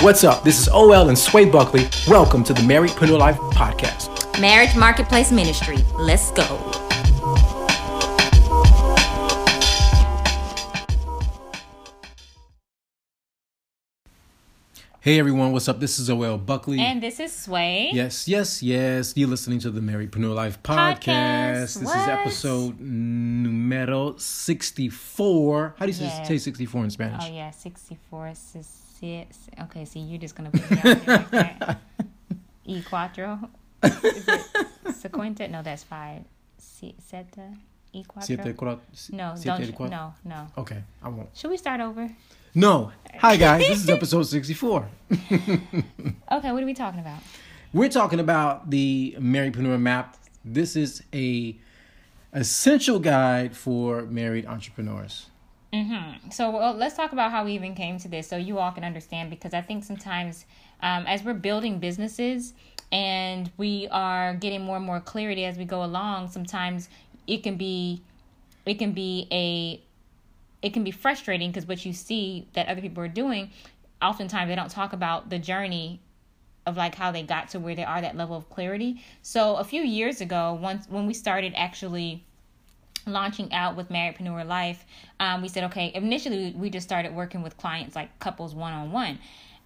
What's up? This is OL and Sway Buckley. Welcome to the Married Marriedpreneur Life Podcast. Marriage Marketplace Ministry. Let's go. Hey everyone, what's up? This is OL Buckley. And this is Sway. Yes, yes, yes. You're listening to the Marriedpreneur Life podcast. Podcast. This What? is episode numero 64. How do you say- Yes. say 64 in Spanish? Oh, yeah, 64. s- s- Okay, see, you're just going to put me out there like that. E cuatro. Is it cincuenta? No, that's five. Si, seta? E cuatro? Siete, No, siete, don't no, no. Okay, I won't. Should we start over? No. Hi guys, this is episode 64. Okay, what are we talking about? We're talking about the Marriedpreneur Map. This is a essential guide for married entrepreneurs. So well, let's talk about how we even came to this, so you all can understand. Because I think sometimes, um, as we're building businesses and we are getting more and more clarity as we go along, sometimes it can be, it can be a, it can be frustrating because what you see that other people are doing, oftentimes they don't talk about the journey of like how they got to where they are, that level of clarity. So a few years ago, once when we started actually launching out with Marriedpreneur Life, um, we said, okay, initially we just started working with clients like couples one on one.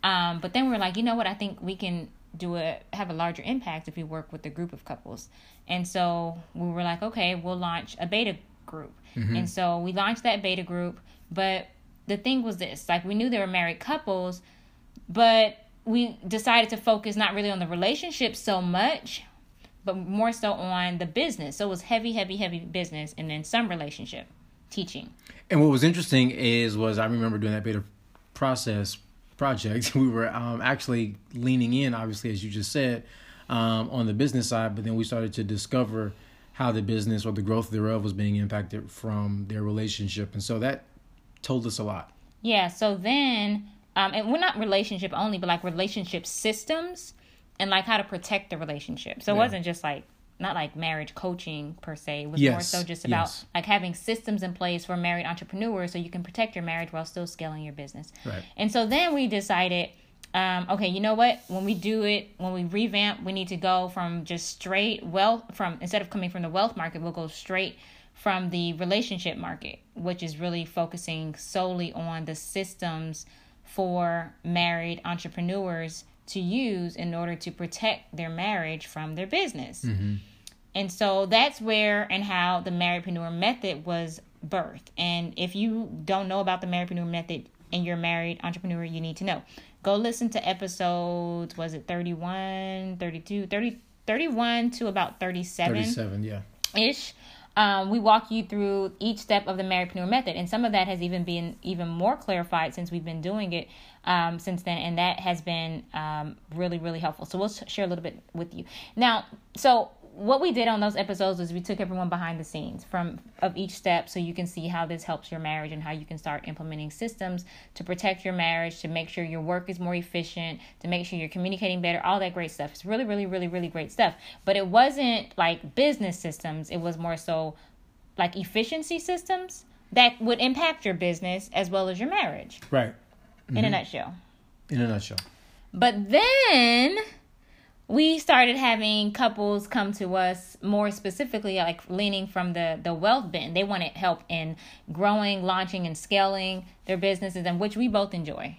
But then we were like, you know what? I think we can do a have a larger impact if we work with a group of couples. And so we were like, okay, we'll launch a beta group. And so we launched that beta group. But the thing was this like, we knew there were married couples, but we decided to focus not really on the relationship so much but more so on the business. So it was heavy, heavy, heavy business, and then some relationship teaching. And what was interesting is was I remember doing that beta process project. We were um, actually leaning in, obviously, as you just said, um, on the business side, but then we started to discover how the business or the growth thereof was being impacted from their relationship, and so that told us a lot. Yeah. So then, um, and we're not relationship only, but like relationship systems and like how to protect the relationship. So it wasn't just like not like marriage coaching per se. It was more so just about yes. like having systems in place for married entrepreneurs so you can protect your marriage while still scaling your business. Right. And so then we decided, um, okay, you know what? When we do it, when we revamp, we need to go from just straight wealth from instead of coming from the wealth market, we'll go straight from the relationship market, which is really focusing solely on the systems for married entrepreneurs to use in order to protect their marriage from their business. Mm-hmm. And so that's where and how the Marriedpreneur method was birthed. And if you don't know about the Marriedpreneur method and you're a married entrepreneur, you need to know. Go listen to episodes, was it 31, 32, 30, 31 to about 37 Thirty-seven, yeah. ish. Um, we walk you through each step of the Marriedpreneur method, and some of that has even been even more clarified since we've been doing it um, since then, and that has been um, really really helpful. So we'll share a little bit with you now. So what we did on those episodes was we took everyone behind the scenes from of each step, so you can see how this helps your marriage and how you can start implementing systems to protect your marriage, to make sure your work is more efficient, to make sure you're communicating better, all that great stuff. It's really really really really great stuff. But it wasn't like business systems; it was more so like efficiency systems that would impact your business as well as your marriage Right. in a mm-hmm. nutshell. In a nutshell. But then we started having couples come to us more specifically like leaning from the the wealth bend. They wanted help in growing, launching and scaling their businesses and which we both enjoy.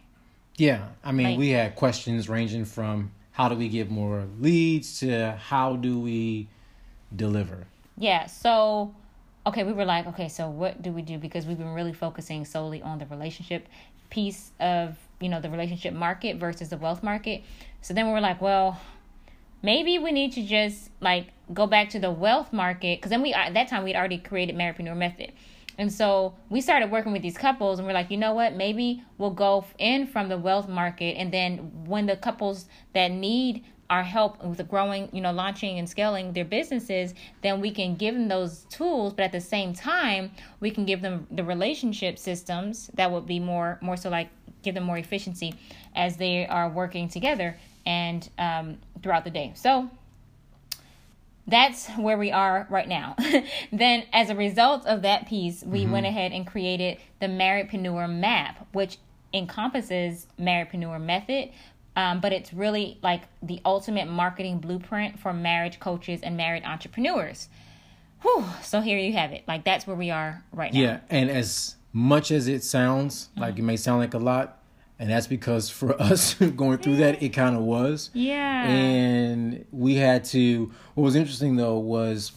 Yeah, I mean, Like- we had questions ranging from how do we get more leads to how do we deliver. Yeah, so okay, we were like, okay, so what do we do because we've been really focusing solely on the relationship piece of, you know, the relationship market versus the wealth market. So then we were like, well, maybe we need to just like go back to the wealth market because then we at that time we'd already created Marriedpreneur Method. And so we started working with these couples and we're like, you know what? Maybe we'll go in from the wealth market and then when the couples that need our help with growing, you know, launching and scaling their businesses, then we can give them those tools, but at the same time, we can give them the relationship systems that would be more more so like give them more efficiency as they are working together and um, throughout the day. So that's where we are right now. then, as a result of that piece, we mm-hmm. went ahead and created the Marriedpreneur Map, which encompasses Marriedpreneur Method, um, but it's really like the ultimate marketing blueprint for marriage coaches and married entrepreneurs. Whew. So here you have it. Like that's where we are right now. Yeah, and as much as it sounds like mm-hmm. it may sound like a lot, and that's because for us going through that, it kind of was. Yeah. And we had to. What was interesting though was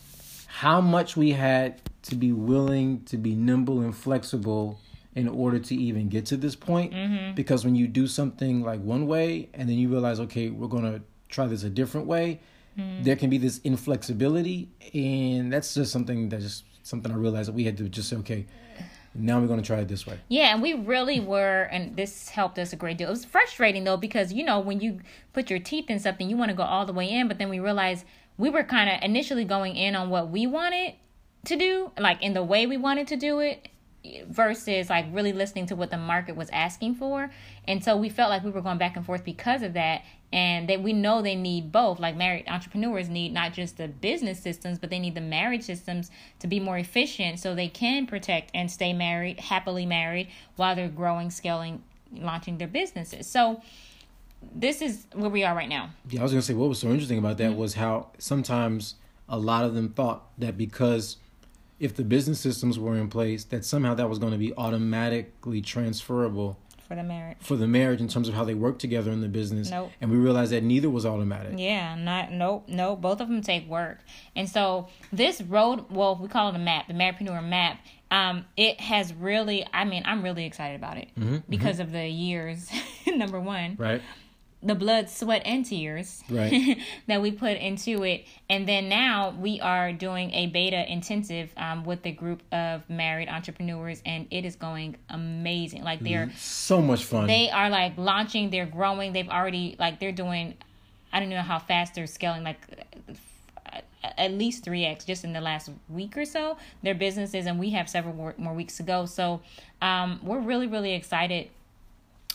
how much we had to be willing to be nimble and flexible in order to even get to this point. Mm-hmm. Because when you do something like one way and then you realize, okay, we're going to try this a different way, mm-hmm. there can be this inflexibility. And that's just something that just something I realized that we had to just say, okay, now we're going to try it this way. Yeah, and we really were, and this helped us a great deal. It was frustrating though, because you know, when you put your teeth in something, you want to go all the way in, but then we realized we were kind of initially going in on what we wanted to do, like in the way we wanted to do it versus like really listening to what the market was asking for. And so we felt like we were going back and forth because of that. And that we know they need both. Like married entrepreneurs need not just the business systems, but they need the marriage systems to be more efficient so they can protect and stay married, happily married, while they're growing, scaling, launching their businesses. So this is where we are right now. Yeah, I was gonna say what was so interesting about that mm-hmm. was how sometimes a lot of them thought that because if the business systems were in place, that somehow that was going to be automatically transferable for the marriage. For the marriage, in terms of how they work together in the business. Nope. And we realized that neither was automatic. Yeah, not nope, nope. Both of them take work. And so this road, well, we call it a map, the Marriedpreneur map. Um, it has really, I mean, I'm really excited about it mm-hmm, because mm-hmm. of the years. number one, right? The blood, sweat, and tears right. that we put into it. And then now we are doing a beta intensive um, with a group of married entrepreneurs, and it is going amazing. Like they're so much fun. They are like launching, they're growing. They've already like they're doing. I don't know how fast they're scaling. Like at least 3x just in the last week or so their businesses and we have several more weeks to go so um, we're really really excited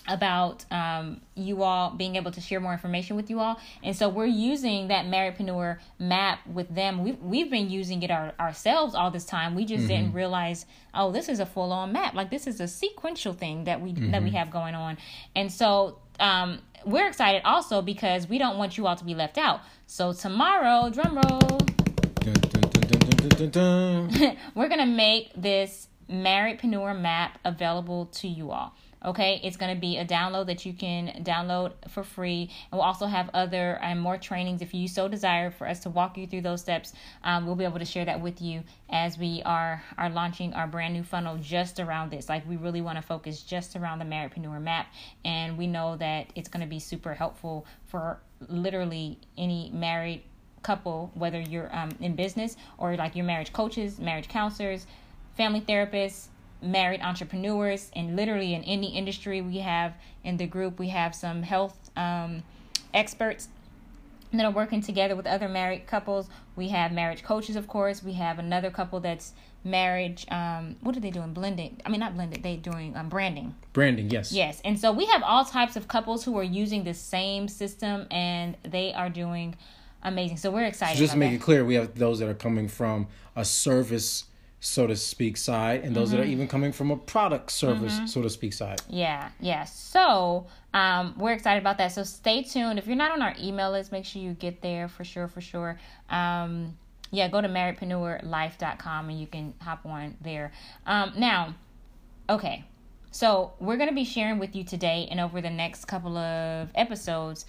about um, you all being able to share more information with you all. And so we're using that Marriedpreneur map with them. We've, we've been using it our, ourselves all this time. We just mm-hmm. didn't realize, oh, this is a full on map. Like this is a sequential thing that we mm-hmm. that we mm-hmm. have going on. And so um, we're excited also because we don't want you all to be left out. So tomorrow, drum roll. We're gonna make this Marriedpreneur map available to you all. Okay, it's going to be a download that you can download for free. And we'll also have other and more trainings if you so desire for us to walk you through those steps. Um, we'll be able to share that with you as we are are launching our brand new funnel just around this. Like we really want to focus just around the Marriedpreneur map, and we know that it's going to be super helpful for literally any married couple, whether you're um, in business or like your marriage coaches, marriage counselors, family therapists married entrepreneurs and literally in any industry we have in the group we have some health um, experts that are working together with other married couples. We have marriage coaches of course. We have another couple that's marriage um what are they doing? Blending. I mean not blended they doing um branding. Branding yes. Yes. And so we have all types of couples who are using the same system and they are doing amazing. So we're excited so just to make that. it clear we have those that are coming from a service so to speak side and those mm-hmm. that are mm-hmm. even coming from a product service mm-hmm. so to speak side. Yeah yeah. So um, we're excited about that. So stay tuned. If you're not on our email list make sure you get there for sure for sure. Um, yeah go to marriedpreneurlife.com and you can hop on there. Um, now okay. So we're going to be sharing with you today and over the next couple of episodes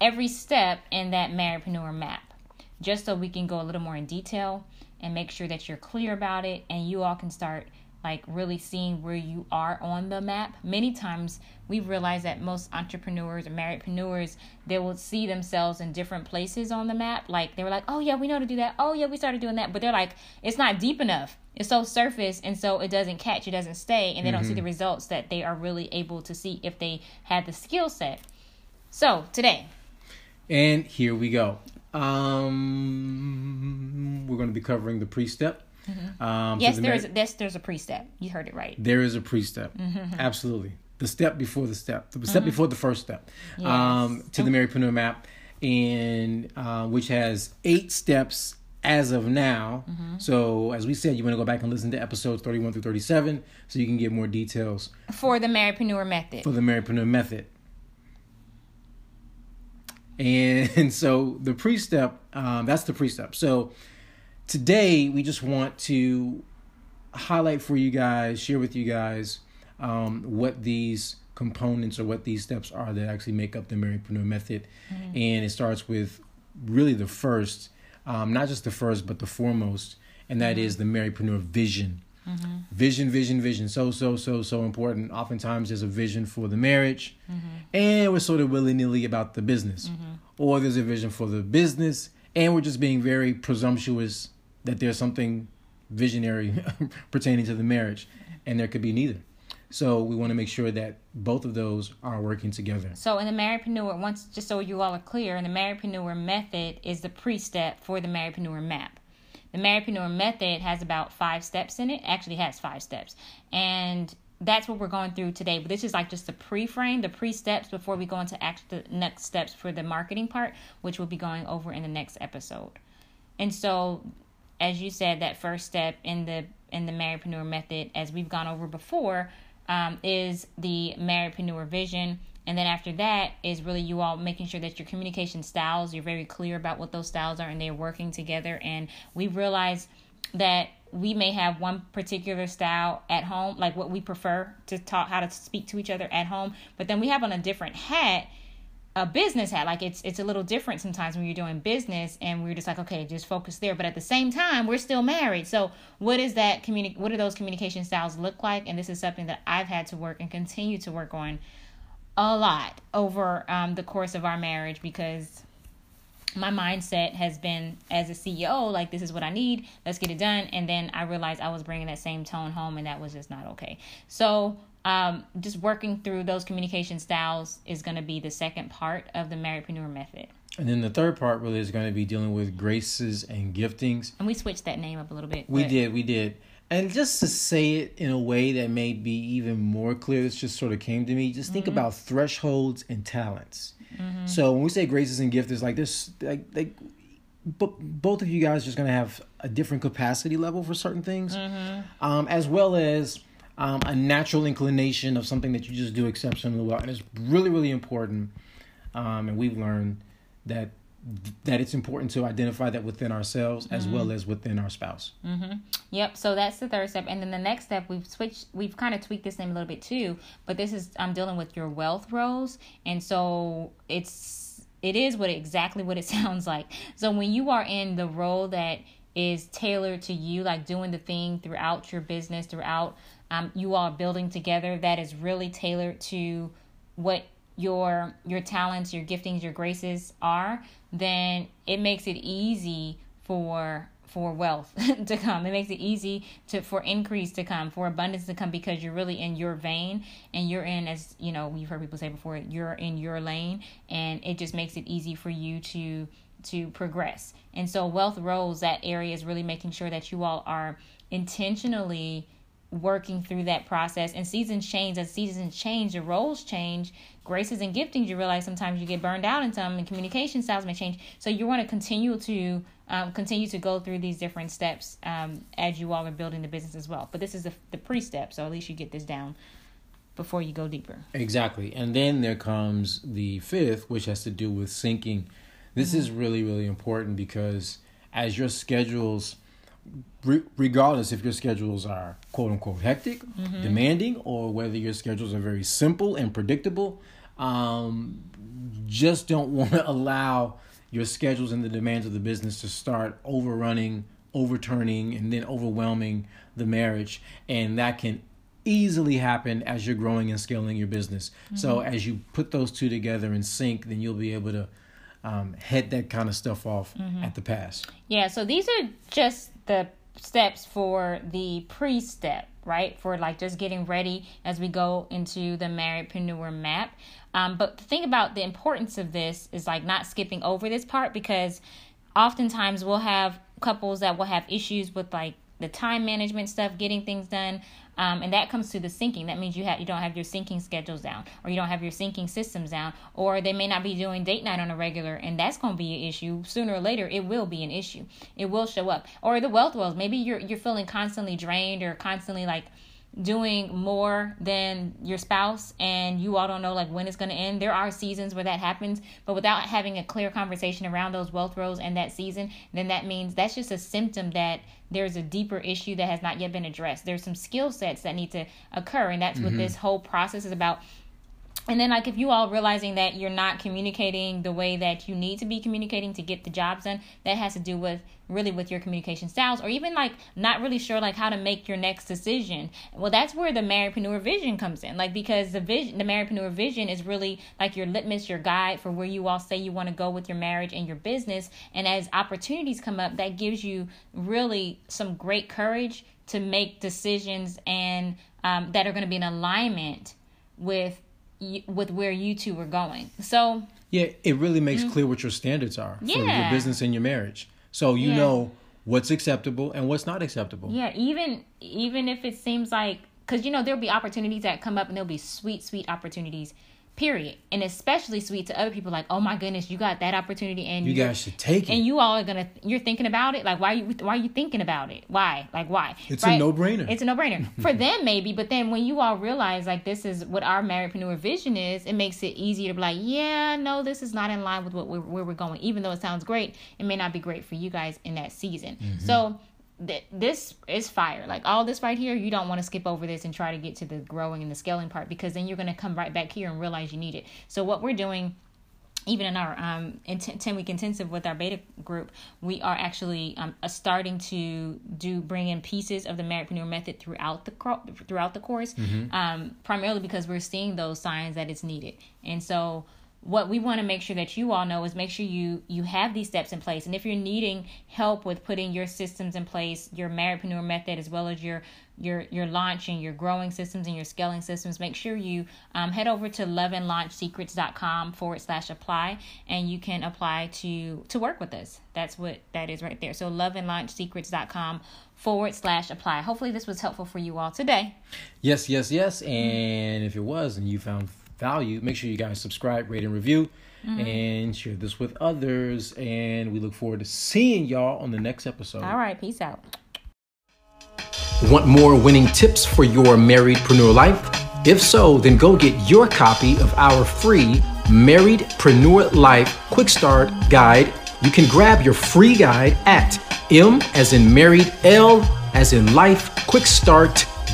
every step in that marriedpreneur map just so we can go a little more in detail and make sure that you're clear about it and you all can start like really seeing where you are on the map. Many times we've realized that most entrepreneurs or marriedpreneurs they will see themselves in different places on the map. Like they were like, "Oh yeah, we know to do that. Oh yeah, we started doing that." But they're like, "It's not deep enough. It's so surface and so it doesn't catch, it doesn't stay, and they mm-hmm. don't see the mm-hmm. results that they are really able to see if they had the skill set." So, today, And here we go. Um, we're going to be covering the pre-step. Mm-hmm. Um, yes, the there mar- is. Yes, there's a pre-step. You heard it right. There is a pre-step. Mm-hmm. Absolutely. The step before the step. The step before the first step. Um, Yes. to the Mary Marriedpreneur map, and uh, which has eight steps as of now. Mm-hmm. So as we said, you want to go back and listen to episodes 31 through 37 so you can get more details For the Mary Marriedpreneur method. for the Mary Marriedpreneur method. And so the pre-step, um, that's the pre-step. So today we just want to highlight for you guys, share with you guys um, what these components or what these steps are that actually make up the Marriedpreneur method. And it starts with really the first, um, not just the first, but the foremost, and that is the Marriedpreneur vision. Mm-hmm. Vision, vision, vision. So, so, so, so important. Oftentimes there's a vision for the marriage, mm-hmm. and we're sort of willy nilly about the business. Mm-hmm. Or there's a vision for the business, and we're just being very presumptuous that there's something visionary pertaining to the marriage, and there could be neither. So we want to make sure that both of those are working together. So in the Marriedpreneur, once just so you all are clear, in the Marriedpreneur method is the pre-step for the Marriedpreneur map. The Marriedpreneur method has about five steps in it. Actually, has five steps, and that's what we're going through today. But this is like just the pre-frame, the pre-steps before we go into act the next steps for the marketing part, which we'll be going over in the next episode. And so, as you said, that first step in the in the Marriedpreneur method, as we've gone over before, um, is the Marriedpreneur vision. And then after that is really you all making sure that your communication styles, you're very clear about what those styles are and they're working together. And we realize that we may have one particular style at home, like what we prefer to talk, how to speak to each other at home. But then we have on a different hat a business hat like it's it's a little different sometimes when you're doing business and we're just like okay just focus there but at the same time we're still married so what is that communi- what do those communication styles look like and this is something that i've had to work and continue to work on a lot over um, the course of our marriage because my mindset has been as a CEO, like this is what I need, let's get it done. And then I realized I was bringing that same tone home, and that was just not okay. So, um, just working through those communication styles is going to be the second part of the Marriedpreneur method. And then the third part really is going to be dealing with graces and giftings. And we switched that name up a little bit. We but- did, we did. And just to say it in a way that may be even more clear, this just sort of came to me. Just think about thresholds and talents. So when we say graces and giftings, like this, like like, but both of you guys are just gonna have a different capacity level for certain things, um, as well as um, a natural inclination of something that you just do exceptionally well, and it's really really important. Um, and we've learned that that it's important to identify that within ourselves as well as within our spouse. Yep. So that's the third step, and then the next step we've switched. We've kind of tweaked this name a little bit too, but this is I'm dealing with your wealth roles, and so it's it is what exactly what it sounds like. So when you are in the role that is tailored to you, like doing the thing throughout your business, throughout um, you all building together, that is really tailored to what your your talents, your giftings, your graces are, then it makes it easy for for wealth to come. It makes it easy to for increase to come, for abundance to come because you're really in your vein and you're in as you know, we've heard people say before, you're in your lane and it just makes it easy for you to to progress. And so wealth roles that area is really making sure that you all are intentionally working through that process. And seasons change. As seasons change your roles change. Graces and giftings you realize sometimes you get burned out in some and communication styles may change. So you want to continue to um, continue to go through these different steps um, as you all are building the business as well. But this is the, the pre-step so at least you get this down before you go deeper. Exactly. And then there comes the fifth, which has to do with syncing. This is really, really important because as your schedules, re- regardless if your schedules are quote unquote hectic, demanding, or whether your schedules are very simple and predictable, um, just don't want to allow your schedules and the demands of the business to start overrunning, overturning, and then overwhelming the marriage. And that can easily happen as you're growing and scaling your business. So as you put those two together in sync, then you'll be able to um, head that kind of stuff off at the pass. Yeah, so these are just the steps for the pre step, right? For like just getting ready as we go into the marriedpreneur map. Um, but the thing about the importance of this is like not skipping over this part because oftentimes we'll have couples that will have issues with like the time management stuff, getting things done. Um, and that comes to the syncing. That means you have you don't have your syncing schedules down, or you don't have your syncing systems down, or they may not be doing date night on a regular, and that's going to be an issue sooner or later. It will be an issue. It will show up. Or the wealth wells. Maybe you're you're feeling constantly drained or constantly like doing more than your spouse and you all don't know like when it's going to end. There are seasons where that happens but without having a clear conversation around those wealth roles and that season then that means that's just a symptom that there's a deeper issue that has not yet been addressed. There's some skill sets that need to occur and that's mm-hmm. what this whole process is about and then like if you all realizing that you're not communicating the way that you need to be communicating to get the jobs done that has to do with really with your communication styles or even like not really sure like how to make your next decision. Well that's where the marriedpreneur vision comes in. Like because the vision the marriedpreneur vision is really like your litmus your guide for where you all say you want to go with your marriage and your business. And as opportunities come up that gives you really some great courage to make decisions and um, that are going to be in alignment with with where you two were going. So yeah, it really makes mm-hmm. clear what your standards are yeah. for your business and your marriage. So you yeah. know what's acceptable and what's not acceptable. Yeah, even even if it seems like because you know there'll be opportunities that come up and there'll be sweet sweet opportunities period. And especially sweet to other people like oh my goodness you got that opportunity and you guys should take it. and you all are gonna you're thinking about it? Like why are you why are you thinking about it? Why? Like why? It's right? a no-brainer. It's a no-brainer. For them maybe but then when you all realize like this is what our marriedpreneur vision is it makes it easier to be like yeah no this is not in line with what we're, where we're going. Even though it sounds great it may not be great for you guys in that season. Mm-hmm. so th- this is fire. Like all this right here, you don't want to skip over this and try to get to the growing and the scaling part because then you're going to come right back here and realize you need it. So what we're doing even in our um, 10 week intensive with our beta group, we are actually um, uh, starting to do bring in pieces of the marriedpreneur method throughout the throughout the course, mm-hmm. um, primarily because we're seeing those signs that it's needed. And so what we want to make sure that you all know is make sure you you have these steps in place. And if you're needing help with putting your systems in place your marriedpreneur method as well as your your your launching your growing systems and your scaling systems make sure you um, head over to loveandlaunchsecrets.com forward slash apply and you can apply to to work with us. That's what that is right there. So loveandlaunchsecrets.com forward slash apply. Hopefully this was helpful for you all today. Yes yes yes. And if it was and you found value, make sure you guys subscribe, rate, and review, mm-hmm. and share this with others. And we look forward to seeing y'all on the next episode. All right, peace out. Want more winning tips for your marriedpreneur life? If so, then go get your copy of our free Marriedpreneur Life Quick Start Guide. You can grab your free guide at M as in married, L as in life, quickstart.com